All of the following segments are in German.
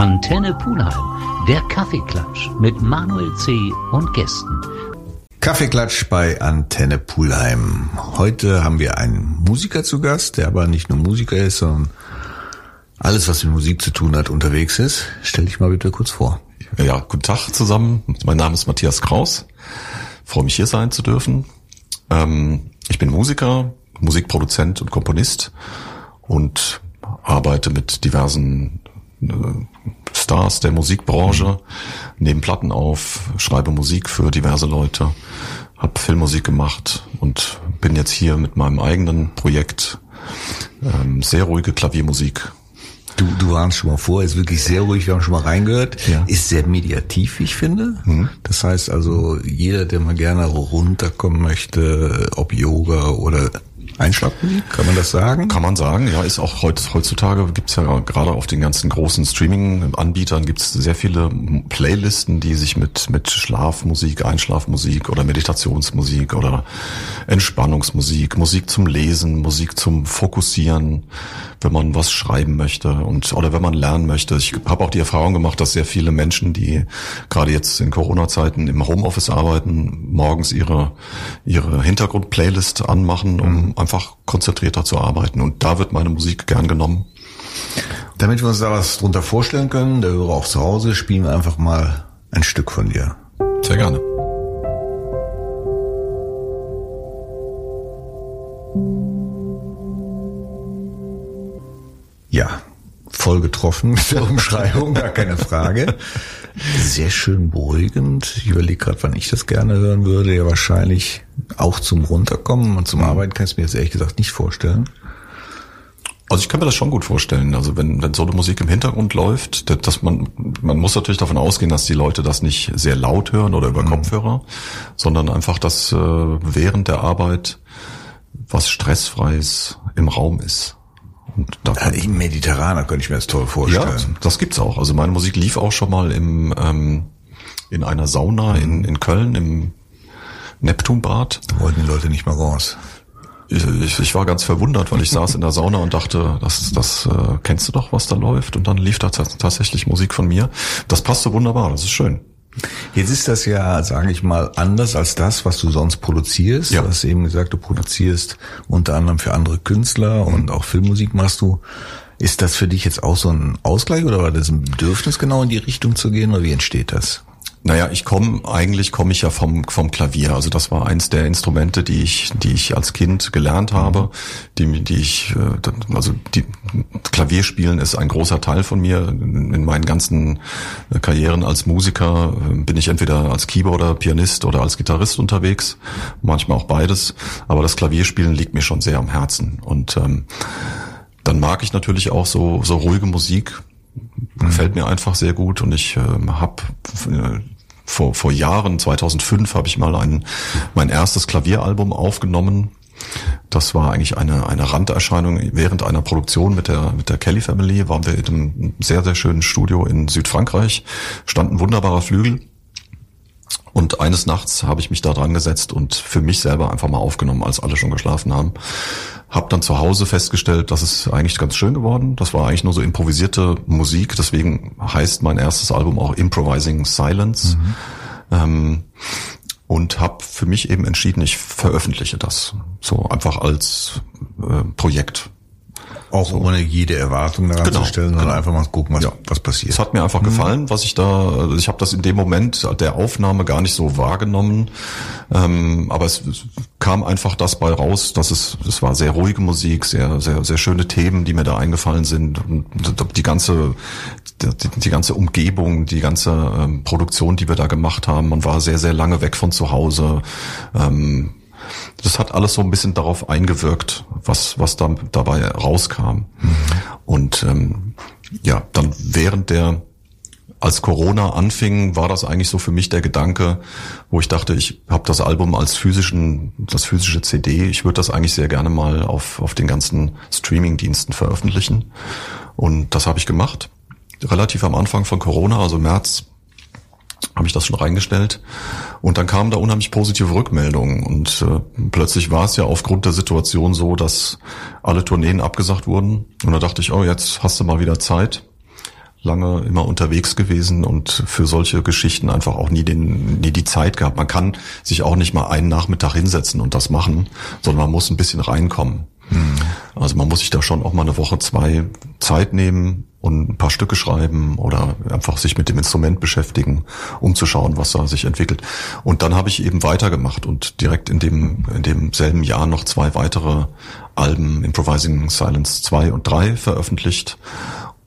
Antenne Pulheim, der Kaffeeklatsch mit Manuel C. und Gästen. Kaffeeklatsch bei Antenne Pulheim. Heute haben wir einen Musiker zu Gast, der aber nicht nur Musiker ist, sondern alles, was mit Musik zu tun hat, unterwegs ist. Stell dich mal bitte kurz vor. Ja, guten Tag zusammen. Mein Name ist Matthias Kraus. freue mich hier sein zu dürfen. Ähm, ich bin Musiker, Musikproduzent und Komponist und arbeite mit diversen Stars der Musikbranche, nehme Platten auf, schreibe Musik für diverse Leute, habe Filmmusik gemacht und bin jetzt hier mit meinem eigenen Projekt ähm, sehr ruhige Klaviermusik. Du, du warst schon mal vor, ist wirklich sehr ruhig, wir haben schon mal reingehört, ja. ist sehr mediativ, ich finde. Mhm. Das heißt also, jeder, der mal gerne runterkommen möchte, ob Yoga oder Einschlafmusik, kann man das sagen? Kann man sagen, ja, ist auch heutzutage gibt's ja gerade auf den ganzen großen Streaming-Anbietern gibt's sehr viele Playlisten, die sich mit, mit Schlafmusik, Einschlafmusik oder Meditationsmusik oder Entspannungsmusik, Musik zum Lesen, Musik zum Fokussieren, wenn man was schreiben möchte und oder wenn man lernen möchte. Ich habe auch die Erfahrung gemacht, dass sehr viele Menschen, die gerade jetzt in Corona-Zeiten im Homeoffice arbeiten, morgens ihre ihre Hintergrund-Playlist anmachen, um mhm einfach konzentrierter zu arbeiten. Und da wird meine Musik gern genommen. Damit wir uns da was drunter vorstellen können, der Hörer auch zu Hause, spielen wir einfach mal ein Stück von dir. Sehr gerne. Ja, voll getroffen mit der Umschreibung, gar keine Frage. Sehr schön beruhigend. Ich überlege gerade, wann ich das gerne hören würde. Ja, wahrscheinlich auch zum Runterkommen und zum Arbeiten kann ich mir jetzt ehrlich gesagt nicht vorstellen. Also ich kann mir das schon gut vorstellen. Also wenn, wenn so eine Musik im Hintergrund läuft, dass man, man muss natürlich davon ausgehen, dass die Leute das nicht sehr laut hören oder über mhm. Kopfhörer, sondern einfach, dass äh, während der Arbeit was Stressfreies im Raum ist. Und da ja, Im Mediterraner könnte ich mir das toll vorstellen. Ja, das gibt's auch. Also meine Musik lief auch schon mal im, ähm, in einer Sauna in, in Köln im Neptunbad. Wollten die Leute nicht mal raus. Ich, ich, ich war ganz verwundert, weil ich saß in der Sauna und dachte, das, das äh, kennst du doch, was da läuft. Und dann lief da tatsächlich Musik von mir. Das passt so wunderbar, das ist schön. Jetzt ist das ja, sage ich mal, anders als das, was du sonst produzierst. Ja. Du hast eben gesagt, du produzierst unter anderem für andere Künstler mhm. und auch Filmmusik machst du. Ist das für dich jetzt auch so ein Ausgleich oder war das ein Bedürfnis, genau in die Richtung zu gehen oder wie entsteht das? Naja, ich komme, eigentlich komme ich ja vom, vom Klavier. Also das war eins der Instrumente, die ich, die ich als Kind gelernt habe, die, die ich, äh, also die Klavierspielen ist ein großer Teil von mir. In meinen ganzen Karrieren als Musiker äh, bin ich entweder als Keyboarder, Pianist oder als Gitarrist unterwegs, manchmal auch beides. Aber das Klavierspielen liegt mir schon sehr am Herzen. Und ähm, dann mag ich natürlich auch so, so ruhige Musik gefällt mir einfach sehr gut und ich äh, habe äh, vor, vor Jahren, 2005, habe ich mal ein, mein erstes Klavieralbum aufgenommen. Das war eigentlich eine, eine Randerscheinung. Während einer Produktion mit der, mit der Kelly Family waren wir in einem sehr, sehr schönen Studio in Südfrankreich, stand ein wunderbarer Flügel. Und eines Nachts habe ich mich da dran gesetzt und für mich selber einfach mal aufgenommen, als alle schon geschlafen haben. Hab dann zu Hause festgestellt, das ist eigentlich ganz schön geworden. Das war eigentlich nur so improvisierte Musik. Deswegen heißt mein erstes Album auch Improvising Silence. Mhm. Ähm, und habe für mich eben entschieden, ich veröffentliche das so einfach als äh, Projekt. Auch so. ohne jede Erwartung daran genau, zu stellen, sondern genau. einfach mal gucken, was, ja. was passiert. Es hat mir einfach mhm. gefallen, was ich da, also ich habe das in dem Moment der Aufnahme gar nicht so wahrgenommen, ähm, aber es, es kam einfach das bei raus, dass es, es war sehr ruhige Musik, sehr, sehr, sehr schöne Themen, die mir da eingefallen sind und die ganze, die, die ganze Umgebung, die ganze ähm, Produktion, die wir da gemacht haben, man war sehr, sehr lange weg von zu Hause. Ähm, das hat alles so ein bisschen darauf eingewirkt, was, was da dabei rauskam. Und ähm, ja, dann während der als Corona anfing, war das eigentlich so für mich der Gedanke, wo ich dachte, ich habe das Album als physischen, das physische CD, ich würde das eigentlich sehr gerne mal auf, auf den ganzen Streaming-Diensten veröffentlichen. Und das habe ich gemacht. Relativ am Anfang von Corona, also März habe ich das schon reingestellt. Und dann kamen da unheimlich positive Rückmeldungen. Und äh, plötzlich war es ja aufgrund der Situation so, dass alle Tourneen abgesagt wurden. Und da dachte ich, oh, jetzt hast du mal wieder Zeit. lange immer unterwegs gewesen und für solche Geschichten einfach auch nie den, nie die Zeit gehabt. Man kann sich auch nicht mal einen Nachmittag hinsetzen und das machen, sondern man muss ein bisschen reinkommen. Mhm. Also man muss sich da schon auch mal eine Woche, zwei Zeit nehmen und ein paar Stücke schreiben oder einfach sich mit dem Instrument beschäftigen, um zu schauen, was da sich entwickelt. Und dann habe ich eben weitergemacht und direkt in dem, in demselben Jahr noch zwei weitere Alben, Improvising Silence 2 und 3 veröffentlicht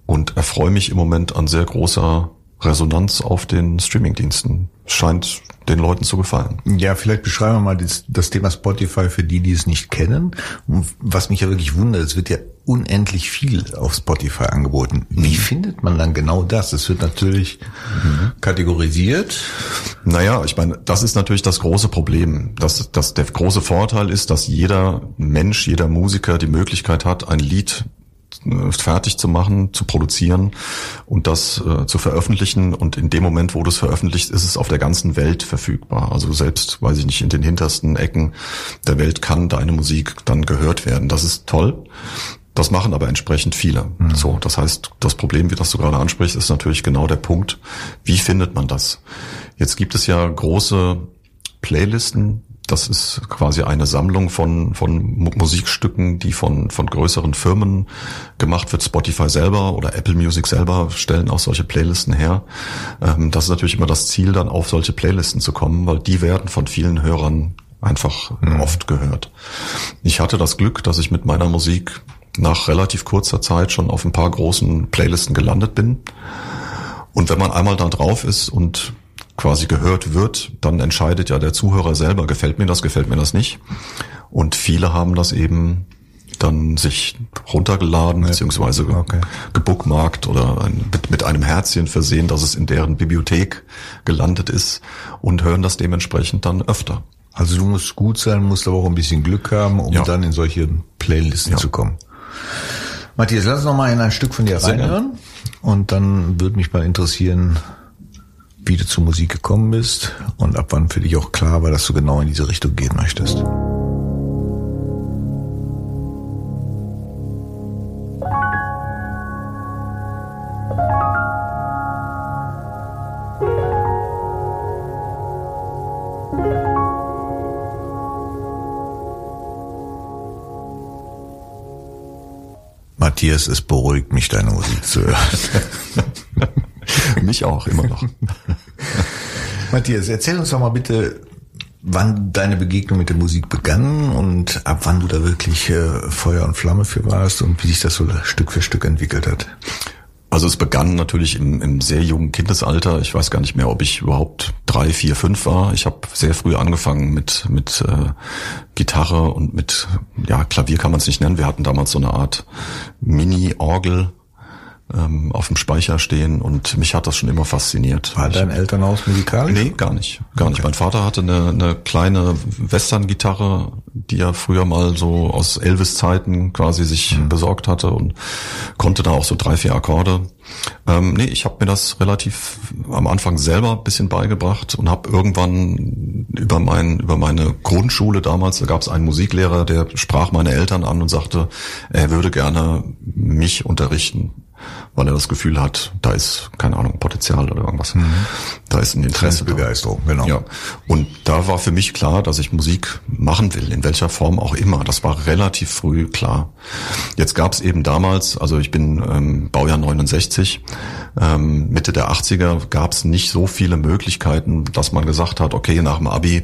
und erfreue mich im Moment an sehr großer Resonanz auf den Streamingdiensten. Scheint den Leuten zu gefallen. Ja, vielleicht beschreiben wir mal das, das, Thema Spotify für die, die es nicht kennen. Und was mich ja wirklich wundert, es wird ja unendlich viel auf Spotify angeboten. Wie mhm. findet man dann genau das? Es wird natürlich mhm. kategorisiert. Naja, ich meine, das ist natürlich das große Problem. Das, das, der große Vorteil ist, dass jeder Mensch, jeder Musiker die Möglichkeit hat, ein Lied fertig zu machen, zu produzieren und das äh, zu veröffentlichen. Und in dem Moment, wo du es veröffentlicht, ist es auf der ganzen Welt verfügbar. Also selbst, weiß ich nicht, in den hintersten Ecken der Welt kann deine Musik dann gehört werden. Das ist toll. Das machen aber entsprechend viele. Mhm. So, das heißt, das Problem, wie das du gerade ansprichst, ist natürlich genau der Punkt. Wie findet man das? Jetzt gibt es ja große Playlisten, das ist quasi eine Sammlung von, von Musikstücken, die von, von größeren Firmen gemacht wird. Spotify selber oder Apple Music selber stellen auch solche Playlisten her. Ähm, das ist natürlich immer das Ziel, dann auf solche Playlisten zu kommen, weil die werden von vielen Hörern einfach mhm. oft gehört. Ich hatte das Glück, dass ich mit meiner Musik nach relativ kurzer Zeit schon auf ein paar großen Playlisten gelandet bin. Und wenn man einmal da drauf ist und quasi gehört wird, dann entscheidet ja der Zuhörer selber, gefällt mir das, gefällt mir das nicht. Und viele haben das eben dann sich runtergeladen, ja. beziehungsweise okay. gebookmarkt oder ein, mit, mit einem Herzchen versehen, dass es in deren Bibliothek gelandet ist und hören das dementsprechend dann öfter. Also du musst gut sein, musst aber auch ein bisschen Glück haben, um ja. dann in solche Playlisten ja. zu kommen. Matthias, lass uns noch mal in ein Stück von dir reinhören. Und dann würde mich mal interessieren, wie du zur Musik gekommen bist und ab wann für dich auch klar war, dass du genau in diese Richtung gehen möchtest. Matthias, es beruhigt mich, deine Musik zu hören. Mich auch, immer noch. Matthias, erzähl uns doch mal bitte, wann deine Begegnung mit der Musik begann und ab wann du da wirklich äh, Feuer und Flamme für warst und wie sich das so Stück für Stück entwickelt hat. Also es begann natürlich im, im sehr jungen Kindesalter. Ich weiß gar nicht mehr, ob ich überhaupt drei, vier, fünf war. Ich habe sehr früh angefangen mit mit äh, Gitarre und mit ja Klavier kann man es nicht nennen. Wir hatten damals so eine Art Mini-Orgel ähm, auf dem Speicher stehen und mich hat das schon immer fasziniert. War dein Elternhaus musikalisch? Nee, gar nicht. Gar okay. nicht. Mein Vater hatte eine, eine kleine Western-Gitarre, die er früher mal so aus Elvis-Zeiten quasi sich mhm. besorgt hatte und konnte da auch so drei, vier Akkorde. Ähm, nee, ich habe mir das relativ am Anfang selber ein bisschen beigebracht und habe irgendwann über mein über meine Grundschule damals, da gab es einen Musiklehrer, der sprach meine Eltern an und sagte, er würde gerne mich unterrichten weil er das Gefühl hat, da ist, keine Ahnung, Potenzial oder irgendwas. Mhm. Da ist ein Interesse. Begeisterung, genau. Ja. Und da war für mich klar, dass ich Musik machen will, in welcher Form auch immer. Das war relativ früh klar. Jetzt gab es eben damals, also ich bin ähm, Baujahr 69, ähm, Mitte der 80er gab es nicht so viele Möglichkeiten, dass man gesagt hat, okay, nach dem Abi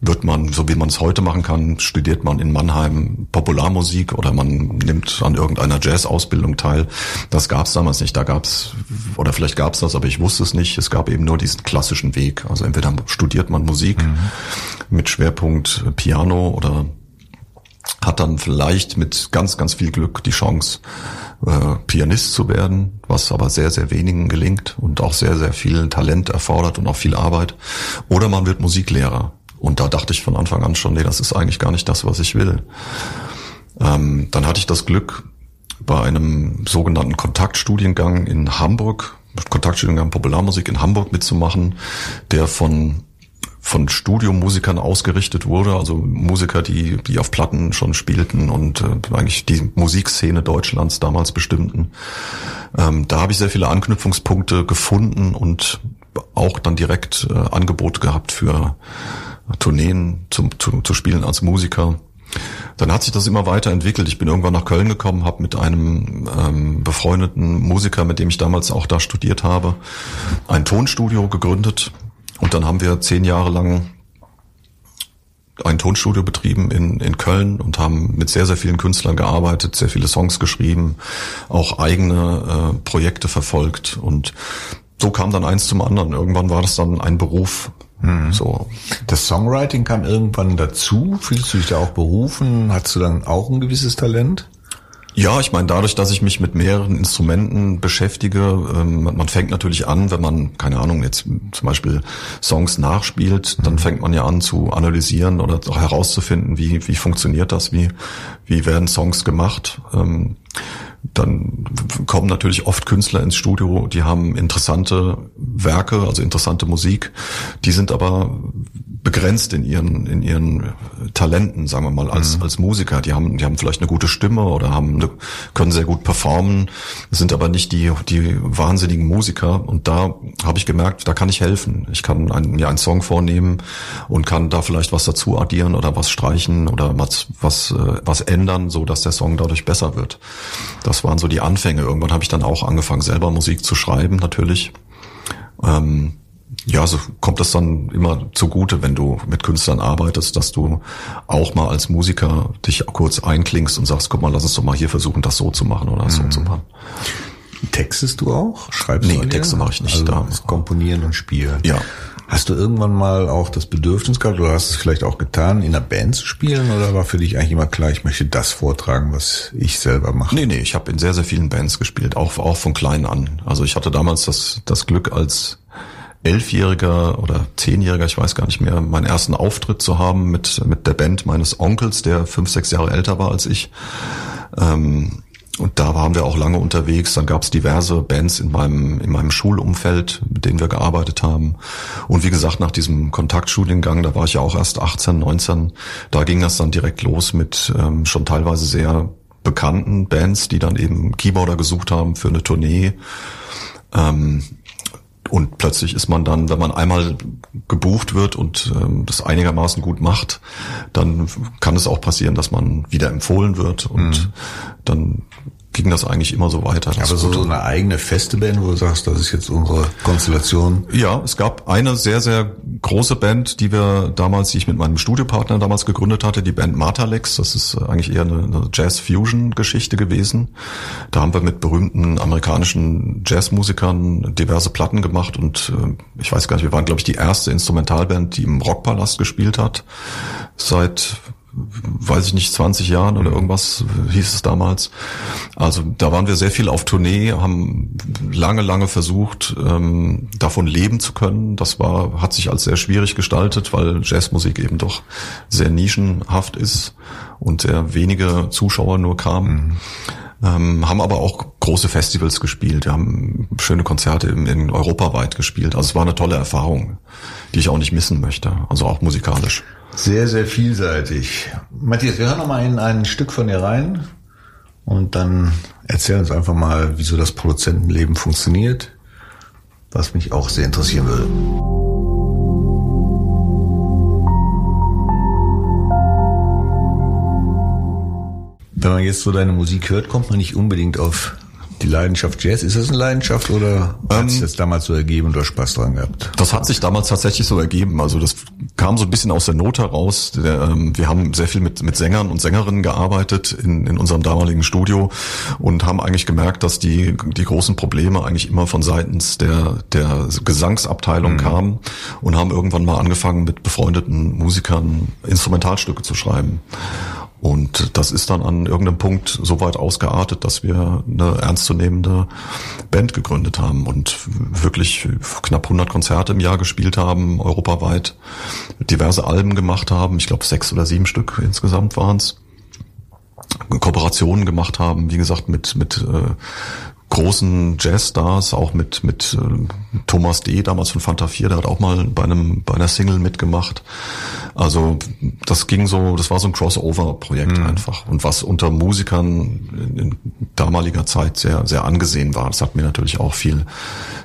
wird man, so wie man es heute machen kann, studiert man in Mannheim Popularmusik oder man nimmt an irgendeiner Jazz-Ausbildung teil. Das gab es damals nicht. Da gab es, oder vielleicht gab es das, aber ich wusste es nicht. Es gab eben nur diesen klassischen Weg. Also entweder studiert man Musik mhm. mit Schwerpunkt Piano oder hat dann vielleicht mit ganz, ganz viel Glück die Chance, äh, Pianist zu werden, was aber sehr, sehr wenigen gelingt und auch sehr, sehr viel Talent erfordert und auch viel Arbeit. Oder man wird Musiklehrer. Und da dachte ich von Anfang an schon, nee, das ist eigentlich gar nicht das, was ich will. Ähm, dann hatte ich das Glück, bei einem sogenannten Kontaktstudiengang in Hamburg, Kontaktstudiengang Popularmusik in Hamburg mitzumachen, der von von Studiomusikern ausgerichtet wurde, also Musiker, die, die auf Platten schon spielten und äh, eigentlich die Musikszene Deutschlands damals bestimmten. Ähm, da habe ich sehr viele Anknüpfungspunkte gefunden und auch dann direkt äh, Angebot gehabt für Tourneen zum, zu, zu spielen als Musiker. Dann hat sich das immer weiterentwickelt. Ich bin irgendwann nach Köln gekommen, habe mit einem ähm, befreundeten Musiker, mit dem ich damals auch da studiert habe, ein Tonstudio gegründet. Und dann haben wir zehn Jahre lang ein Tonstudio betrieben in, in Köln und haben mit sehr, sehr vielen Künstlern gearbeitet, sehr viele Songs geschrieben, auch eigene äh, Projekte verfolgt. Und so kam dann eins zum anderen. Irgendwann war das dann ein Beruf, Mhm. So. Das Songwriting kam irgendwann dazu. Fühlst du dich da auch berufen? Hast du dann auch ein gewisses Talent? Ja, ich meine, dadurch, dass ich mich mit mehreren Instrumenten beschäftige, ähm, man fängt natürlich an, wenn man, keine Ahnung, jetzt zum Beispiel Songs nachspielt, dann mhm. fängt man ja an zu analysieren oder herauszufinden, wie, wie funktioniert das, wie, wie werden Songs gemacht. Ähm, dann kommen natürlich oft Künstler ins Studio, die haben interessante Werke, also interessante Musik, die sind aber begrenzt in ihren in ihren Talenten, sagen wir mal als mhm. als Musiker. Die haben die haben vielleicht eine gute Stimme oder haben eine, können sehr gut performen, sind aber nicht die die wahnsinnigen Musiker. Und da habe ich gemerkt, da kann ich helfen. Ich kann einen, mir einen Song vornehmen und kann da vielleicht was dazu addieren oder was streichen oder was was äh, was ändern, so dass der Song dadurch besser wird. Das waren so die Anfänge. Irgendwann habe ich dann auch angefangen selber Musik zu schreiben natürlich. Ähm, ja, so kommt das dann immer zugute, wenn du mit Künstlern arbeitest, dass du auch mal als Musiker dich kurz einklingst und sagst, guck mal, lass uns doch mal hier versuchen, das so zu machen oder mhm. so zu machen. Textest du auch? Schreibst nee, du? Nee, Texte mache ich nicht. Also da. Komponieren und spielen. Ja. Hast du irgendwann mal auch das Bedürfnis gehabt oder hast du es vielleicht auch getan, in einer Band zu spielen oder war für dich eigentlich immer klar, ich möchte das vortragen, was ich selber mache? Nee, nee, ich habe in sehr, sehr vielen Bands gespielt, auch, auch von klein an. Also ich hatte damals das, das Glück als Elfjähriger oder Zehnjähriger, ich weiß gar nicht mehr, meinen ersten Auftritt zu haben mit, mit der Band meines Onkels, der fünf, sechs Jahre älter war als ich. Ähm, und da waren wir auch lange unterwegs. Dann gab es diverse Bands in meinem, in meinem Schulumfeld, mit denen wir gearbeitet haben. Und wie gesagt, nach diesem Kontaktstudiengang, da war ich ja auch erst 18, 19, da ging das dann direkt los mit ähm, schon teilweise sehr bekannten Bands, die dann eben Keyboarder gesucht haben für eine Tournee. Ähm, und plötzlich ist man dann, wenn man einmal gebucht wird und ähm, das einigermaßen gut macht, dann kann es auch passieren, dass man wieder empfohlen wird und mhm. dann ging das eigentlich immer so weiter. Das Aber so, so eine eigene feste Band, wo du sagst, das ist jetzt unsere Konstellation? Ja, es gab eine sehr, sehr große Band, die wir damals, die ich mit meinem Studiopartner damals gegründet hatte, die Band Matalex. Das ist eigentlich eher eine, Jazz-Fusion-Geschichte gewesen. Da haben wir mit berühmten amerikanischen Jazzmusikern diverse Platten gemacht und äh, ich weiß gar nicht, wir waren, glaube ich, die erste Instrumentalband, die im Rockpalast gespielt hat. Seit weiß ich nicht, 20 Jahren oder irgendwas hieß es damals. Also da waren wir sehr viel auf Tournee, haben lange, lange versucht, ähm, davon leben zu können. Das war, hat sich als sehr schwierig gestaltet, weil Jazzmusik eben doch sehr nischenhaft ist und sehr wenige Zuschauer nur kamen. Mhm. Ähm, haben aber auch große Festivals gespielt. Wir haben schöne Konzerte in, in europaweit gespielt. Also es war eine tolle Erfahrung, die ich auch nicht missen möchte. Also auch musikalisch. Sehr, sehr vielseitig. Matthias, wir hören noch mal in ein Stück von dir rein und dann erzähl uns einfach mal, wieso das Produzentenleben funktioniert, was mich auch sehr interessieren würde. Wenn man jetzt so deine Musik hört, kommt man nicht unbedingt auf die Leidenschaft Jazz, ist das eine Leidenschaft oder ähm, hat sich das damals so ergeben und du hast Spaß dran gehabt? Das hat sich damals tatsächlich so ergeben. Also das kam so ein bisschen aus der Not heraus. Ähm, wir haben sehr viel mit, mit Sängern und Sängerinnen gearbeitet in, in unserem damaligen Studio und haben eigentlich gemerkt, dass die, die großen Probleme eigentlich immer von seitens der, der Gesangsabteilung mhm. kamen und haben irgendwann mal angefangen mit befreundeten Musikern Instrumentalstücke zu schreiben. Und das ist dann an irgendeinem Punkt so weit ausgeartet, dass wir eine ernstzunehmende Band gegründet haben und wirklich knapp 100 Konzerte im Jahr gespielt haben, europaweit, diverse Alben gemacht haben. Ich glaube, sechs oder sieben Stück insgesamt waren es. Kooperationen gemacht haben, wie gesagt, mit, mit äh, großen Jazzstars, auch mit, mit äh, Thomas D., damals von Fanta 4, der hat auch mal bei einem, bei einer Single mitgemacht. Also, das ging so, das war so ein Crossover-Projekt mhm. einfach. Und was unter Musikern in damaliger Zeit sehr, sehr angesehen war. Das hat mir natürlich auch viel,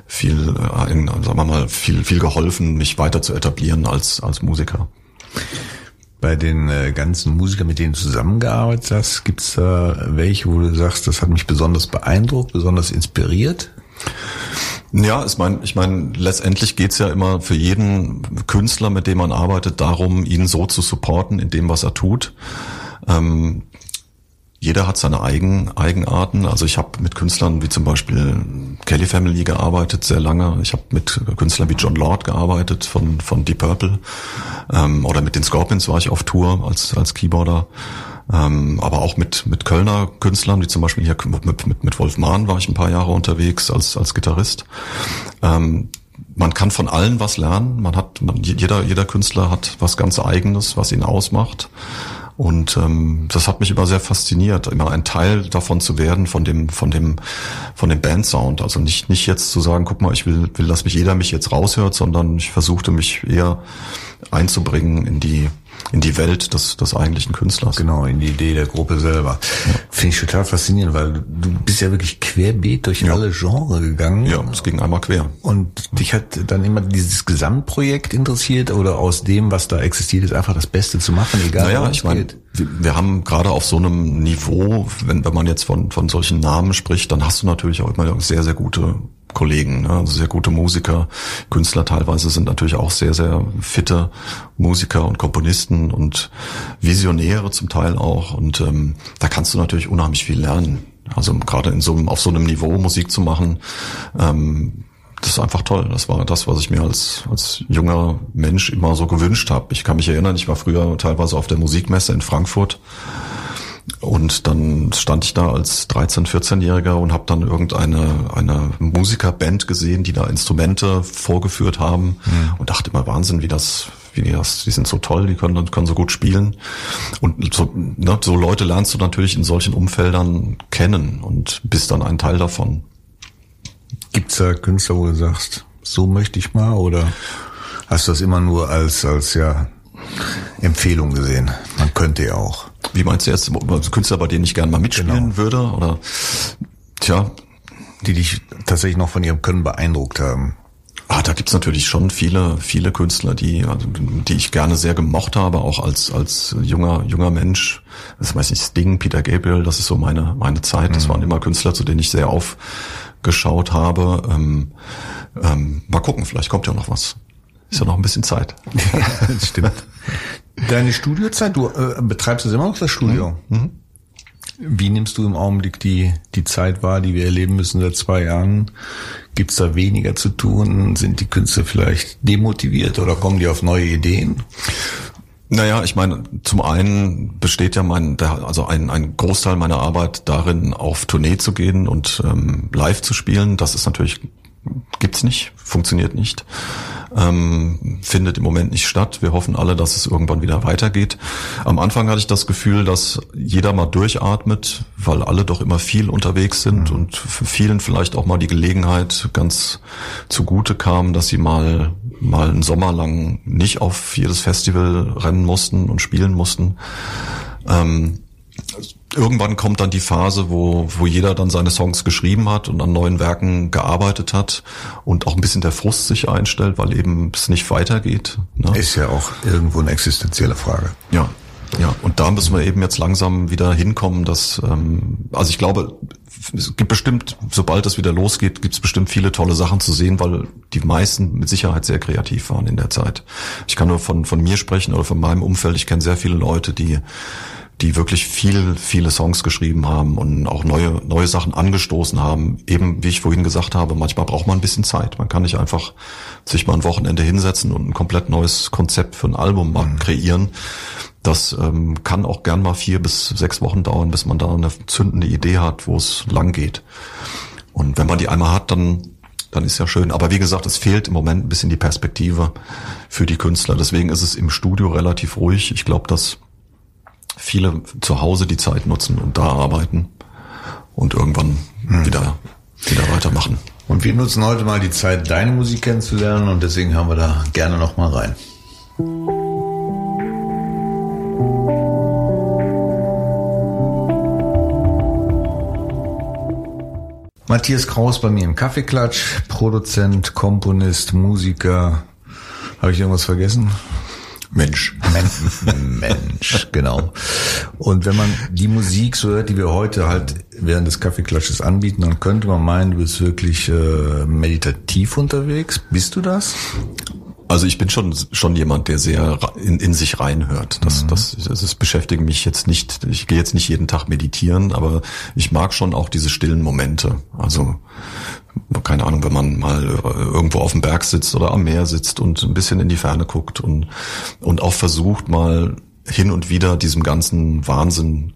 viel, äh, in, sagen wir mal, viel, viel geholfen, mich weiter zu etablieren als, als Musiker. Bei den äh, ganzen Musikern, mit denen du zusammengearbeitet hast, gibt's da welche, wo du sagst, das hat mich besonders beeindruckt, besonders inspiriert? Ja, ich meine, ich mein, letztendlich geht's ja immer für jeden Künstler, mit dem man arbeitet, darum, ihn so zu supporten in dem, was er tut. Ähm, jeder hat seine Eigen, Eigenarten. Also ich habe mit Künstlern wie zum Beispiel Kelly Family gearbeitet sehr lange. Ich habe mit Künstlern wie John Lord gearbeitet von, von Deep Purple. Ähm, oder mit den Scorpions war ich auf Tour als, als Keyboarder. Ähm, aber auch mit, mit Kölner Künstlern, wie zum Beispiel hier mit, mit, mit Wolf Mahn war ich ein paar Jahre unterwegs als, als Gitarrist. Ähm, man kann von allen was lernen. Man hat, man, jeder, jeder Künstler hat was ganz Eigenes, was ihn ausmacht. Und ähm, das hat mich immer sehr fasziniert, immer ein Teil davon zu werden, von dem, von dem, von dem Bandsound. Also nicht, nicht jetzt zu sagen, guck mal, ich will, will, dass mich jeder mich jetzt raushört, sondern ich versuchte mich eher einzubringen in die, in die Welt des, des eigentlichen Künstlers. Genau, in die Idee der Gruppe selber. Ja. Finde ich total faszinierend, weil du bist ja wirklich querbeet durch ja. alle Genres gegangen. Ja, es ging einmal quer. Und dich hat dann immer dieses Gesamtprojekt interessiert oder aus dem, was da existiert, ist einfach das Beste zu machen, egal naja, was ich mein, geht? Wir, wir haben gerade auf so einem Niveau, wenn, wenn man jetzt von, von solchen Namen spricht, dann hast du natürlich auch immer sehr, sehr gute Kollegen, ne? also sehr gute Musiker, Künstler teilweise sind natürlich auch sehr, sehr fitte Musiker und Komponisten und Visionäre zum Teil auch. Und ähm, da kannst du natürlich unheimlich viel lernen. Also gerade in so einem, auf so einem Niveau Musik zu machen, ähm, das ist einfach toll. Das war das, was ich mir als, als junger Mensch immer so gewünscht habe. Ich kann mich erinnern, ich war früher teilweise auf der Musikmesse in Frankfurt und dann stand ich da als 13-, 14-Jähriger und habe dann irgendeine eine Musikerband gesehen, die da Instrumente vorgeführt haben mhm. und dachte immer Wahnsinn, wie das wie die das, die sind so toll, die können, können so gut spielen. Und so, ne, so Leute lernst du natürlich in solchen Umfeldern kennen und bist dann ein Teil davon. Gibt's da Künstler, wo du sagst, so möchte ich mal oder hast du das immer nur als, als ja Empfehlung gesehen? Man könnte ja auch. Wie meinst du jetzt, Künstler, bei denen ich gerne mal mitspielen genau. würde? Oder tja. Die dich tatsächlich noch von ihrem Können beeindruckt haben. Ah, da gibt's natürlich schon viele, viele Künstler, die, also, die ich gerne sehr gemocht habe, auch als, als junger, junger Mensch. Das weiß ich, Sting, Peter Gabriel, das ist so meine, meine Zeit. Das mhm. waren immer Künstler, zu denen ich sehr aufgeschaut habe. Ähm, ähm, mal gucken, vielleicht kommt ja noch was. Ist ja noch ein bisschen Zeit. ja, das stimmt. Deine Studiozeit, du äh, betreibst es immer noch das Studio. Mhm. mhm. Wie nimmst du im Augenblick die, die Zeit wahr, die wir erleben müssen seit zwei Jahren? Gibt's da weniger zu tun? Sind die Künstler vielleicht demotiviert oder kommen die auf neue Ideen? Naja, ich meine, zum einen besteht ja mein, also ein, ein Großteil meiner Arbeit darin, auf Tournee zu gehen und ähm, live zu spielen. Das ist natürlich, gibt's nicht, funktioniert nicht ähm, findet im Moment nicht statt. Wir hoffen alle, dass es irgendwann wieder weitergeht. Am Anfang hatte ich das Gefühl, dass jeder mal durchatmet, weil alle doch immer viel unterwegs sind mhm. und für vielen vielleicht auch mal die Gelegenheit ganz zugute kam, dass sie mal mal einen Sommer lang nicht auf jedes Festival rennen mussten und spielen mussten. Ähm, irgendwann kommt dann die Phase, wo, wo jeder dann seine Songs geschrieben hat und an neuen Werken gearbeitet hat und auch ein bisschen der Frust sich einstellt, weil eben es nicht weitergeht. Ne? Ist ja auch irgendwo eine existenzielle Frage. Ja. Ja, und da müssen wir eben jetzt langsam wieder hinkommen, dass, ähm, also ich glaube, es gibt bestimmt, sobald es wieder losgeht, gibt es bestimmt viele tolle Sachen zu sehen, weil die meisten mit Sicherheit sehr kreativ waren in der Zeit. Ich kann nur von, von mir sprechen oder von meinem Umfeld. Ich kenne sehr viele Leute, die die wirklich viel, viele Songs geschrieben haben und auch neue, neue Sachen angestoßen haben. Eben, wie ich vorhin gesagt habe, manchmal braucht man ein bisschen Zeit. Man kann nicht einfach sich mal ein Wochenende hinsetzen und ein komplett neues Konzept für ein Album mal mhm. kreieren. Das ähm, kann auch gern mal vier bis sechs Wochen dauern, bis man da eine zündende Idee hat, wo es lang geht. Und wenn man die einmal hat, dann dann ist ja schön. Aber wie gesagt, es fehlt im Moment ein bisschen die Perspektive für die Künstler. Deswegen ist es im Studio relativ ruhig. Ich glaube, dass viele zu Hause die Zeit nutzen und da arbeiten und irgendwann mhm. wieder wieder weitermachen. Und wir nutzen heute mal die Zeit, deine Musik kennenzulernen und deswegen haben wir da gerne noch mal rein. Matthias Kraus bei mir im Kaffeeklatsch, Produzent, Komponist, Musiker. Habe ich irgendwas vergessen? Mensch. Men Mensch, genau. Und wenn man die Musik so hört, die wir heute halt während des Kaffeeklatsches anbieten, dann könnte man meinen, du bist wirklich äh, meditativ unterwegs. Bist du das? Also ich bin schon schon jemand, der sehr in, in sich reinhört. Das, mhm. das, das, das beschäftigt mich jetzt nicht. Ich gehe jetzt nicht jeden Tag meditieren, aber ich mag schon auch diese stillen Momente. Also keine Ahnung, wenn man mal irgendwo auf dem Berg sitzt oder am Meer sitzt und ein bisschen in die Ferne guckt und und auch versucht mal hin und wieder diesem ganzen Wahnsinn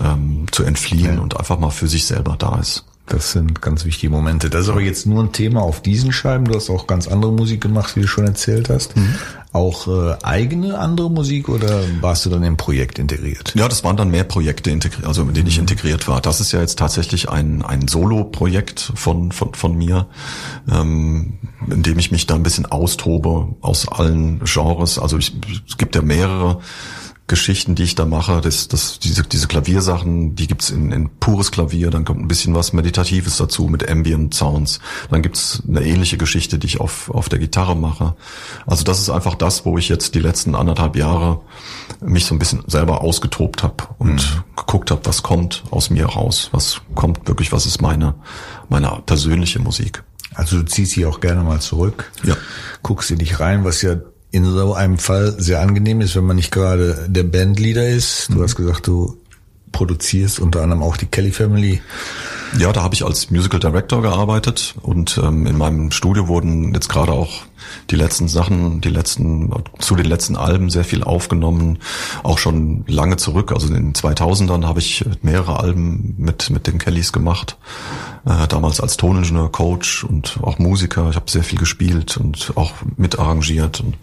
ähm, zu entfliehen ja. und einfach mal für sich selber da ist. Das sind ganz wichtige Momente. Das ist aber jetzt nur ein Thema auf diesen Scheiben. Du hast auch ganz andere Musik gemacht, wie du schon erzählt hast. Mhm. Auch äh, eigene andere Musik oder warst du dann im Projekt integriert? Ja, das waren dann mehr Projekte, integriert, also in denen ich mhm. integriert war. Das ist ja jetzt tatsächlich ein, ein Solo-Projekt von, von, von mir, ähm, in dem ich mich da ein bisschen austobe aus allen Genres. Also ich, es gibt ja mehrere Geschichten, die ich da mache, das, das, diese, diese Klaviersachen, die gibt's in, in pures Klavier, dann kommt ein bisschen was Meditatives dazu mit Ambient Sounds. Dann gibt's eine ähnliche Geschichte, die ich auf, auf der Gitarre mache. Also das ist einfach das, wo ich jetzt die letzten anderthalb Jahre mich so ein bisschen selber ausgetobt habe und mhm. geguckt habe, was kommt aus mir raus, was kommt wirklich, was ist meine, meine persönliche Musik. Also du ziehst sie auch gerne mal zurück, ja. guckst sie nicht rein, was ja in so einem Fall sehr angenehm ist, wenn man nicht gerade der Bandleader ist. Du mhm. hast gesagt, du produzierst unter anderem auch die Kelly Family. Ja, da habe ich als Musical Director gearbeitet und ähm, in meinem Studio wurden jetzt gerade auch die letzten Sachen, die letzten zu den letzten Alben sehr viel aufgenommen, auch schon lange zurück. Also in den 2000ern habe ich mehrere Alben mit mit den Kellys gemacht. Äh, damals als Toningenieur, Coach und auch Musiker. Ich habe sehr viel gespielt und auch mit arrangiert und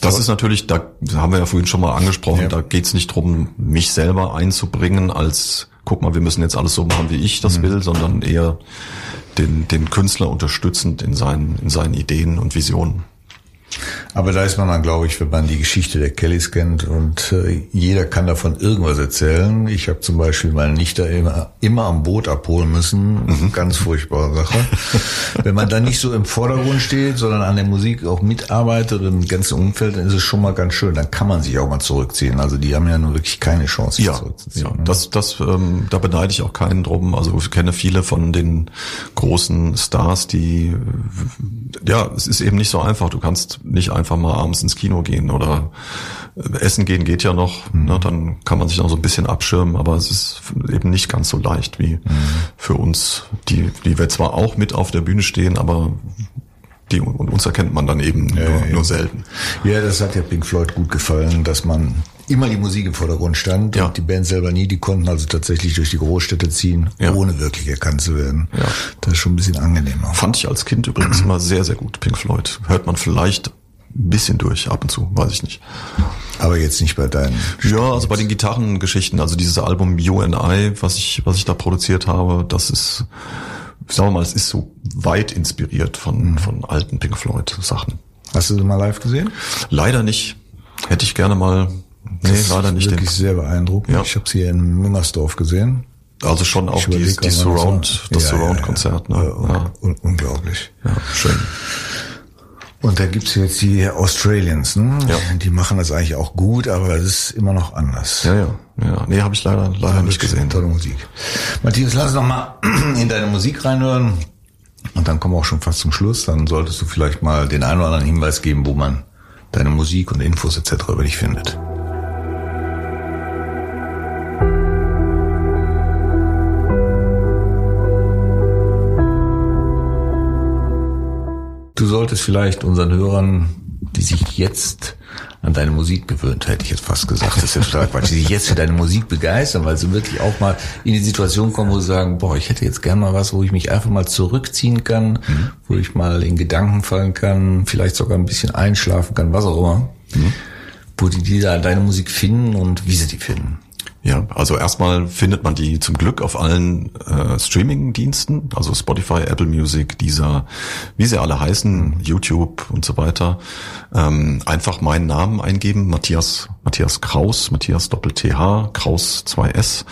das ist natürlich, da haben wir ja vorhin schon mal angesprochen, ja. da geht's nicht drum, mich selber einzubringen als guck mal, wir müssen jetzt alles so machen, wie ich das mhm. will, sondern eher den, den Künstler unterstützend in seinen, in seinen Ideen und Visionen. Aber da ist man dann, glaube ich, wenn man die Geschichte der Kellys kennt und äh, jeder kann davon irgendwas erzählen. Ich habe zum Beispiel meine Nichte immer, immer am Boot abholen müssen. Mhm. Ganz furchtbare Sache. wenn man dann nicht so im Vordergrund steht, sondern an der Musik auch mitarbeitet im ganzen Umfeld, dann ist es schon mal ganz schön. Dann kann man sich auch mal zurückziehen. Also die haben ja nun wirklich keine Chance, ja, zurückzuziehen. Ja, ne? das, das, ähm, da beneide ich auch keinen drum. Also ich kenne viele von den großen Stars, die, ja, es ist eben nicht so einfach. Du kannst nicht einfach mal abends ins Kino gehen oder äh, essen gehen geht ja noch, mhm. ne, dann kann man sich noch so ein bisschen abschirmen, aber es ist eben nicht ganz so leicht wie mhm. für uns, die, die wir zwar auch mit auf der Bühne stehen, aber die und uns erkennt man dann eben ja, nur, ja. nur selten. Ja, das hat ja Pink Floyd gut gefallen, dass man immer die Musik im Vordergrund stand ja. und die Band selber nie. Die konnten also tatsächlich durch die Großstädte ziehen, ohne wirklich erkannt zu werden. Das ist schon ein bisschen angenehmer. Fand ich als Kind übrigens immer sehr, sehr gut, Pink Floyd. Hört man vielleicht ein bisschen durch, ab und zu, weiß ich nicht. Aber jetzt nicht bei deinen. Ja, also bei den Gitarrengeschichten, also dieses Album You and I, was ich, was ich da produziert habe, das ist, sagen wir mal, es ist so weit inspiriert von, mhm. von alten Pink Floyd Sachen. Hast du sie mal live gesehen? Leider nicht. Hätte ich gerne mal Nee, das leider nicht. Wirklich sehr beeindruckend. Ja. Ich habe sie hier in Müngersdorf gesehen. Also schon auch die, die Surround, das ja, Surround-Konzert. Ja, ne? Unglaublich. Ja, schön. Und da gibt's jetzt die Australians, ne? Ja. Die machen das eigentlich auch gut, aber es ist immer noch anders. Ja, ja. ja. Nee, habe ich leider leider ja, nicht gesehen. Tolle Musik. Matthias, lass uns noch mal in deine Musik reinhören. Und dann kommen wir auch schon fast zum Schluss. Dann solltest du vielleicht mal den einen oder anderen Hinweis geben, wo man deine Musik und Infos etc. über dich findet. Du solltest vielleicht unseren Hörern, die sich jetzt an deine Musik gewöhnt, hätte ich jetzt fast gesagt, das ist ja total Quatsch, die sich jetzt für deine Musik begeistern, weil sie wirklich auch mal in die Situation kommen, wo sie sagen, boah, ich hätte jetzt gerne mal was, wo ich mich einfach mal zurückziehen kann, mhm. wo ich mal in Gedanken fallen kann, vielleicht sogar ein bisschen einschlafen kann, was auch immer. Mhm. Wo die, die da deine Musik finden und wie sie die finden. Ja, also erstmal findet man die zum Glück auf allen äh, Streaming-Diensten, also Spotify, Apple Music, dieser, wie sie alle heißen, YouTube und so weiter. Ähm, einfach meinen Namen eingeben, Matthias, Matthias Kraus, Matthias Doppel TH, Kraus 2S.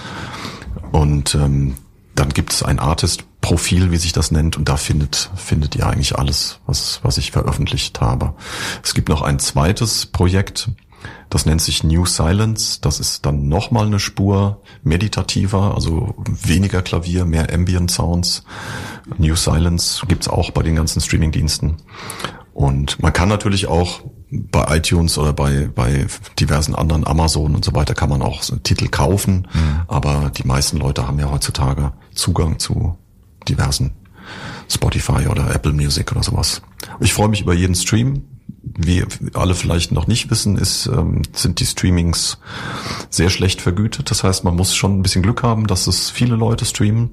Und ähm, dann gibt es ein Artist-Profil, wie sich das nennt, und da findet, findet ihr eigentlich alles, was, was ich veröffentlicht habe. Es gibt noch ein zweites Projekt, das nennt sich New Silence. Das ist dann nochmal eine Spur meditativer, also weniger Klavier, mehr Ambient Sounds. New Silence gibt's auch bei den ganzen Streamingdiensten. Und man kann natürlich auch bei iTunes oder bei, bei diversen anderen Amazon und so weiter kann man auch Titel kaufen. Mhm. Aber die meisten Leute haben ja heutzutage Zugang zu diversen Spotify oder Apple Music oder sowas. Ich freue mich über jeden Stream wie alle vielleicht noch nicht wissen, ist, ähm, sind die Streamings sehr schlecht vergütet. Das heißt, man muss schon ein bisschen Glück haben, dass es viele Leute streamen,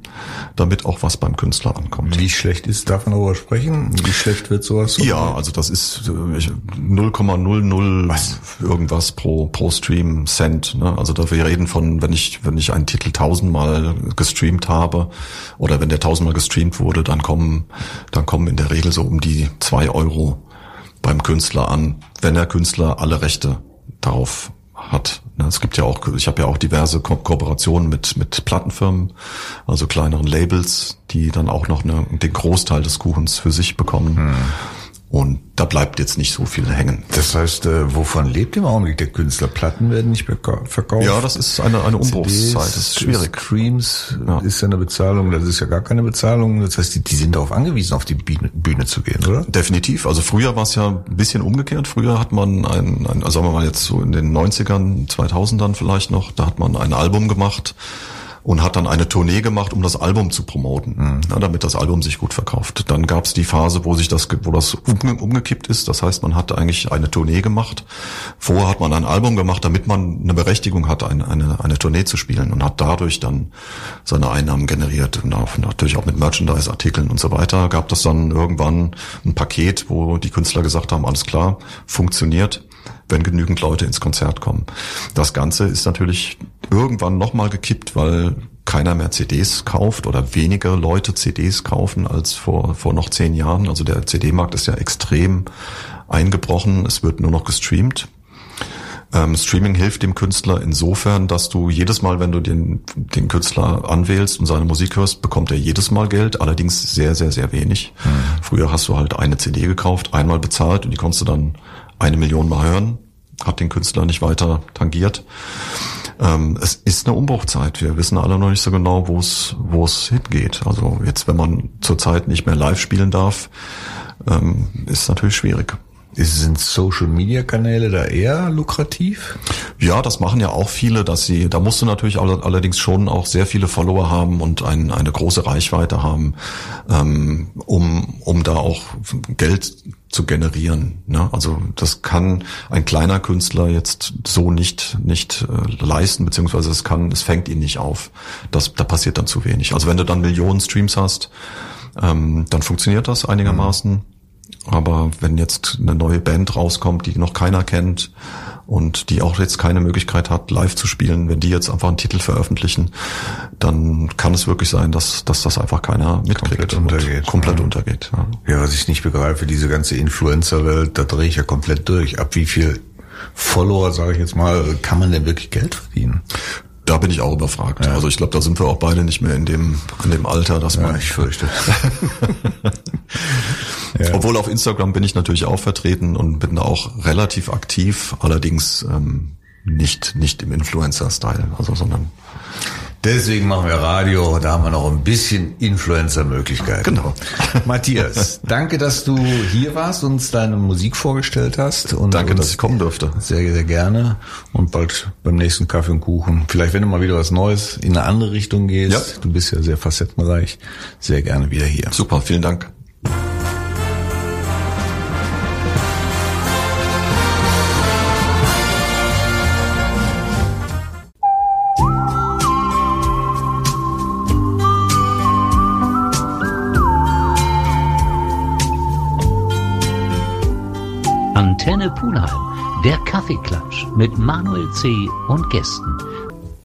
damit auch was beim Künstler ankommt. Wie schlecht ist, darf man darüber sprechen? Wie schlecht wird sowas? Ja, also das ist 0,00 irgendwas pro, pro Stream Cent. Ne? Also da wir reden von, wenn ich, wenn ich einen Titel tausendmal gestreamt habe oder wenn der tausendmal gestreamt wurde, dann kommen, dann kommen in der Regel so um die zwei Euro beim Künstler an, wenn der Künstler alle Rechte darauf hat. Ne, es gibt ja auch, ich habe ja auch diverse Ko Kooperationen mit mit Plattenfirmen, also kleineren Labels, die dann auch noch eine, den Großteil des Kuchens für sich bekommen. Hm. Und da bleibt jetzt nicht so viel hängen. Das heißt, äh, wovon lebt im Augenblick der Künstler? Platten werden nicht mehr verkauft? Ja, das ist eine, eine Umbruchszeit. Das ist schwierig. Streams ja. ist ja eine Bezahlung, das ist ja gar keine Bezahlung. Das heißt, die, die sind darauf angewiesen, auf die Bühne, Bühne zu gehen, oder? Definitiv. Also früher war es ja ein bisschen umgekehrt. Früher hat man ein, ein also sagen wir mal jetzt so in den 90ern, 2000ern vielleicht noch, da hat man ein Album gemacht und hat dann eine Tournee gemacht, um das Album zu promoten, mhm. ja, damit das Album sich gut verkauft. Dann gab es die Phase, wo sich das, wo das umge umgekippt ist. Das heißt, man hat eigentlich eine Tournee gemacht. Vorher hat man ein Album gemacht, damit man eine Berechtigung hat, eine, eine, eine Tournee zu spielen und hat dadurch dann seine Einnahmen generiert. Und auch, natürlich auch mit Merchandise-Artikeln und so weiter. Gab das dann irgendwann ein Paket, wo die Künstler gesagt haben, alles klar, funktioniert wenn genügend Leute ins Konzert kommen. Das Ganze ist natürlich irgendwann nochmal gekippt, weil keiner mehr CDs kauft oder weniger Leute CDs kaufen als vor, vor noch zehn Jahren. Also der CD-Markt ist ja extrem eingebrochen. Es wird nur noch gestreamt. Ähm, Streaming hilft dem Künstler insofern, dass du jedes Mal, wenn du den, den Künstler anwählst und seine Musik hörst, bekommt er jedes Mal Geld, allerdings sehr, sehr, sehr wenig. Mhm. Früher hast du halt eine CD gekauft, einmal bezahlt und die konntest du dann eine Million Mal hören, hat den Künstler nicht weiter tangiert. Ähm, es ist eine Umbruchzeit. Wir wissen alle noch nicht so genau, wo es wo es hingeht. Also jetzt, wenn man zurzeit nicht mehr live spielen darf, ähm, ist natürlich schwierig. Sind Social-Media-Kanäle da eher lukrativ? Ja, das machen ja auch viele, dass sie, da musst du natürlich allerdings schon auch sehr viele Follower haben und ein, eine große Reichweite haben, ähm, um, um da auch Geld zu generieren. Ne? Also das kann ein kleiner Künstler jetzt so nicht nicht äh, leisten, beziehungsweise es kann, es fängt ihn nicht auf. Das, da passiert dann zu wenig. Also wenn du dann Millionen Streams hast, ähm, dann funktioniert das einigermaßen. Mhm. Aber wenn jetzt eine neue Band rauskommt, die noch keiner kennt und die auch jetzt keine Möglichkeit hat, live zu spielen, wenn die jetzt einfach einen Titel veröffentlichen, dann kann es wirklich sein, dass, dass das einfach keiner mitkriegt. Komplett untergeht. Komplett ja. untergeht. Ja. ja, was ich nicht begreife, diese ganze Influencer-Welt, da drehe ich ja komplett durch. Ab wie viel Follower, sage ich jetzt mal, kann man denn wirklich Geld verdienen? Da bin ich auch überfragt. Ja. Also ich glaube, da sind wir auch beide nicht mehr in dem, in dem Alter, dass man. Ja, ich fürchte. ja. Obwohl auf Instagram bin ich natürlich auch vertreten und bin da auch relativ aktiv, allerdings ähm, nicht, nicht im Influencer-Style, also sondern Deswegen machen wir Radio, da haben wir noch ein bisschen Influencer-Möglichkeiten. Genau. Matthias, danke, dass du hier warst, uns deine Musik vorgestellt hast. Und danke, dass ich kommen durfte. Sehr, sehr gerne. Und bald beim nächsten Kaffee und Kuchen. Vielleicht, wenn du mal wieder was Neues in eine andere Richtung gehst. Ja. Du bist ja sehr facettenreich. Sehr gerne wieder hier. Super, vielen Dank. Antenne Pulheim, der Kaffeeklatsch mit Manuel C. und Gästen